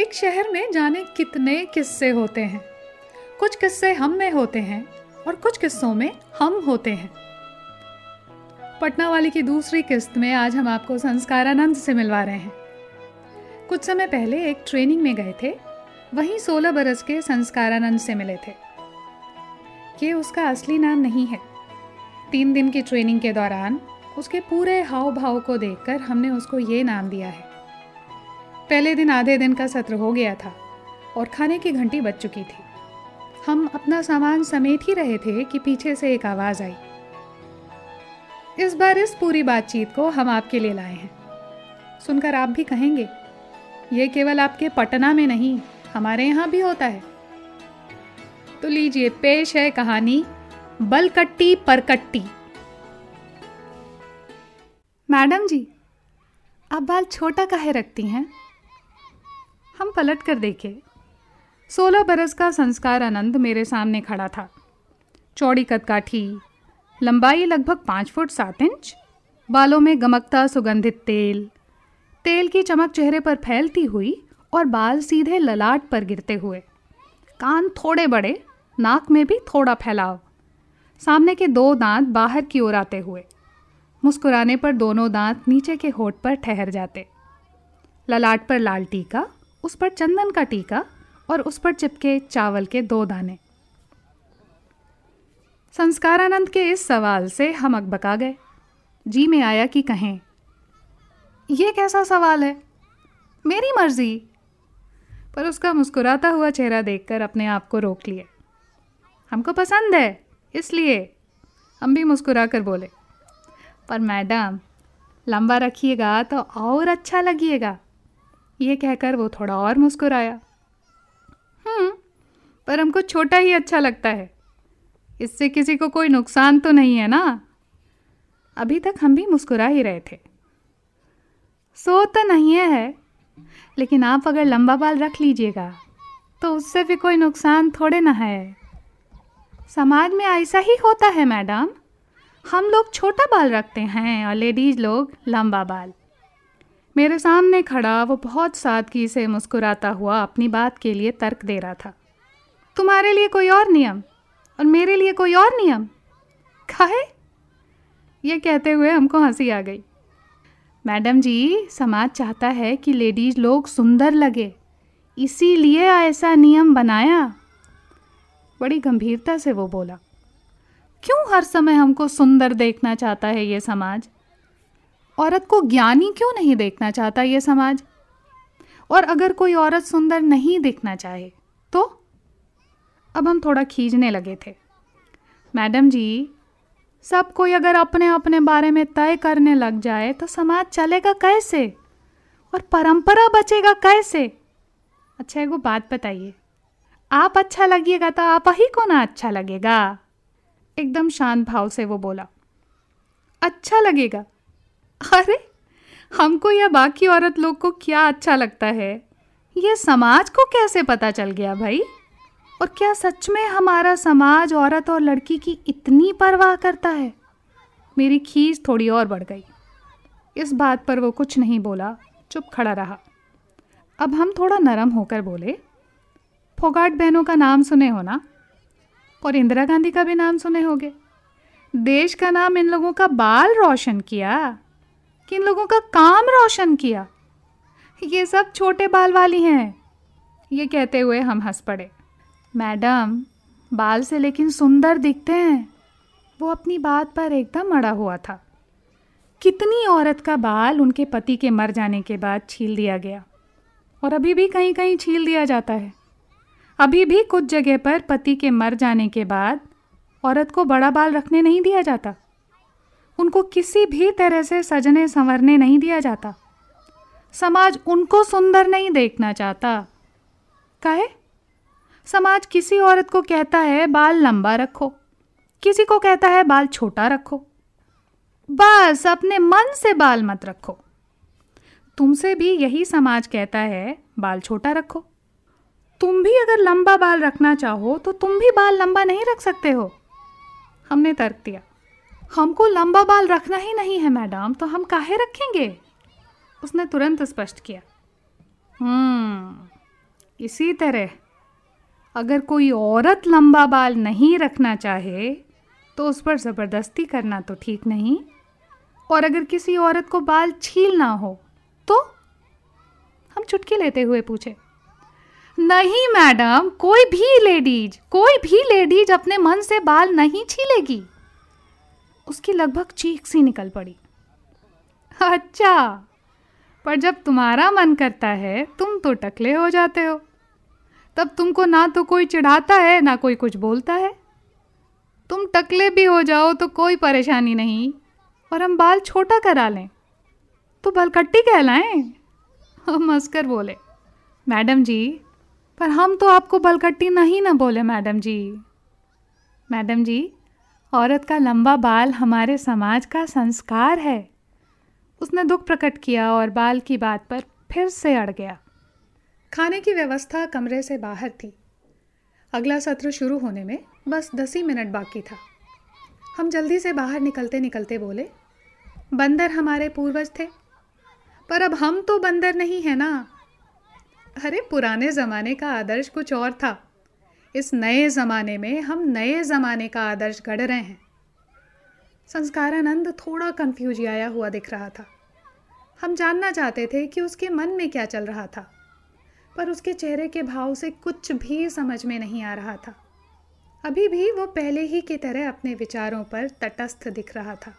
एक शहर में जाने कितने किस्से होते हैं। कुछ किस्से हम में होते हैं और कुछ किस्सों में हम होते हैं। पटना वाली की दूसरी किस्त में आज हम आपको संस्कारानंद से मिलवा रहे हैं। कुछ समय पहले एक ट्रेनिंग में गए थे। वहीं सोलह बरस के संस्कारानंद से मिले थे। ये उसका असली नाम नहीं है। तीन दिन की ट्रेनिंग के दौरान उसके पूरे हाव भाव को देखकर हमने उसको ये नाम दिया है। पहले दिन आधे दिन का सत्र हो गया था और खाने की घंटी बज चुकी थी। हम अपना सामान समेट ही रहे थे कि पीछे से एक आवाज़ आई। इस बार इस पूरी बातचीत को हम आपके लिए लाए हैं। सुनकर आप भी कहेंगे, ये केवल आपके पटना में नहीं, हमारे यहाँ भी होता है। तो लीजिए, पेश है कहानी, बलकट्टी परकट्टी। मैडम जी, आप बाल छोटा काहे रखती हैं? हम पलट कर देखे। सोलह बरस का संस्कार आनंद मेरे सामने खड़ा था। चौड़ी कदकाठी, लंबाई लगभग पाँच फुट सात इंच, बालों में गमकता सुगंधित तेल तेल की चमक चेहरे पर फैलती हुई और बाल सीधे ललाट पर गिरते हुए। कान थोड़े बड़े, नाक में भी थोड़ा फैलाव। सामने के दो दांत बाहर की ओर आते हुए। मुस्कुराने पर दोनों दांत नीचे के होठ पर ठहर जाते। ललाट पर लाल टीका उस पर चंदन का टीका और उस पर चिपके चावल के दो दाने। संस्कारानंद के इस सवाल से हम अकबका गए। जी में आया कि कहें यह कैसा सवाल है? मेरी मर्ज़ी। पर उसका मुस्कुराता हुआ चेहरा देखकर अपने आप को रोक लिए। हमको पसंद है, इसलिए। हम भी मुस्कुरा कर बोले, पर मैडम, लंबा रखिएगा तो और अच्छा लगिएगा। ये कहकर वो थोड़ा और मुस्कुराया। हम्म पर हमको छोटा ही अच्छा लगता है। इससे किसी को कोई नुकसान तो नहीं है ना? अभी तक हम भी मुस्कुरा ही रहे थे। सो तो नहीं है लेकिन आप अगर लंबा बाल रख लीजिएगा तो उससे भी कोई नुकसान थोड़े ना है। समाज में ऐसा ही होता है, मैडम। हम लोग छोटा बाल रखते हैं और लेडीज़ लोग लंबा बाल। मेरे सामने खड़ा, वो बहुत सादगी से मुस्कुराता हुआ अपनी बात के लिए तर्क दे रहा था। तुम्हारे लिए कोई और नियम? और मेरे लिए कोई और नियम? खाए ये कहते हुए हमको हँसी आ गई। मैडम जी, समाज चाहता है कि लेडीज़ लोग सुंदर लगे। इसीलिए ऐसा नियम बनाया। बड़ी गंभीरता से वो बोला। क्यों हर समय हमको सुंदर देखना चाहता है ये समाज? औरत को ज्ञानी क्यों नहीं देखना चाहता ये समाज? और अगर कोई औरत सुंदर नहीं देखना चाहे तो? अब हम थोड़ा खींचने लगे थे। मैडम जी, सब कोई अगर अपने अपने बारे में तय करने लग जाए तो समाज चलेगा कैसे? और परंपरा बचेगा कैसे? अच्छा एगो बात बताइए। आप अच्छा लगिएगा तो आप ही को ना अच्छा लगेगा? एकदम शांत भाव से वो बोला। अच्छा लगेगा? अरे, हमको या बाकी औरत लोग को क्या अच्छा लगता है? ये समाज को कैसे पता चल गया भाई? और क्या सच में हमारा समाज औरत और लड़की की इतनी परवाह करता है? मेरी खींच थोड़ी और बढ़ गई। इस बात पर वो कुछ नहीं बोला, चुप खड़ा रहा। अब हम थोड़ा नरम होकर बोले, फोगाट बहनों का नाम सुने हो ना? और इंदिरा गांधी का भी नाम सुने होगे? देश का नाम इन लोगों का बाल रोशन किया। कि इन लोगों का काम रोशन किया। ये सब छोटे बाल वाली हैं। ये कहते हुए हम हंस पड़े। मैडम, बाल से लेकिन सुंदर दिखते हैं। वो अपनी बात पर एकदम अड़ा हुआ था। कितनी औरत का बाल उनके पति के मर जाने के बाद छील दिया गया। और अभी भी कहीं कहीं छील दिया जाता है। अभी भी कुछ जगह पर पति के मर जाने के बाद औरत को बड़ा बाल रखने नहीं दिया जाता। उनको किसी भी तरह से सजने संवरने नहीं दिया जाता। समाज उनको सुंदर नहीं देखना चाहता। कहे? समाज किसी औरत को कहता है, बाल लंबा रखो। किसी को कहता है, बाल छोटा रखो। बस अपने मन से बाल मत रखो। तुमसे भी यही समाज कहता है, बाल छोटा रखो। तुम भी अगर लंबा बाल रखना चाहो तो तुम भी बाल लंबा नहीं रख सकते हो। हमने तर्क दिया। हमको लंबा बाल रखना ही नहीं है, मैडम तो हम काहे रखेंगे? उसने तुरंत स्पष्ट किया। हम्म इसी तरह, अगर कोई औरत लंबा बाल नहीं रखना चाहे तो उस पर ज़बरदस्ती करना तो ठीक नहीं। और अगर किसी औरत को बाल छीलना हो तो? हम चुटकी लेते हुए पूछे। नहीं, मैडम, कोई भी लेडीज़, कोई भी लेडीज़ अपने मन से बाल नहीं छीलेगी। उसकी लगभग चीख सी निकल पड़ी। अच्छा पर जब तुम्हारा मन करता है, तुम तो टकले हो जाते हो। तब तुमको ना तो कोई चिढ़ाता है, ना कोई कुछ बोलता है। तुम टकले भी हो जाओ तो कोई परेशानी नहीं, और हम बाल छोटा करा लें। तो बलकट्टी कहलाएँ? हम हंसकर बोले, मैडम जी, पर हम तो आपको बलकट्टी नहीं ना बोले, मैडम जी। मैडम जी औरत का लंबा बाल हमारे समाज का संस्कार है। उसने दुख प्रकट किया और बाल की बात पर फिर से अड़ गया। खाने की व्यवस्था कमरे से बाहर थी। अगला सत्र शुरू होने में बस दस ही मिनट बाकी था। हम जल्दी से बाहर निकलते निकलते बोले, बंदर हमारे पूर्वज थे। पर अब हम तो बंदर नहीं है ना? अरे, पुराने ज़माने का आदर्श कुछ और था। इस नए ज़माने में हम नए ज़माने का आदर्श गढ़ रहे हैं। संस्कारानंद थोड़ा कन्फ्यूज़ आया हुआ दिख रहा था। हम जानना चाहते थे कि उसके मन में क्या चल रहा था, पर उसके चेहरे के भाव से कुछ भी समझ में नहीं आ रहा था। अभी भी वो पहले ही की तरह अपने विचारों पर तटस्थ दिख रहा था।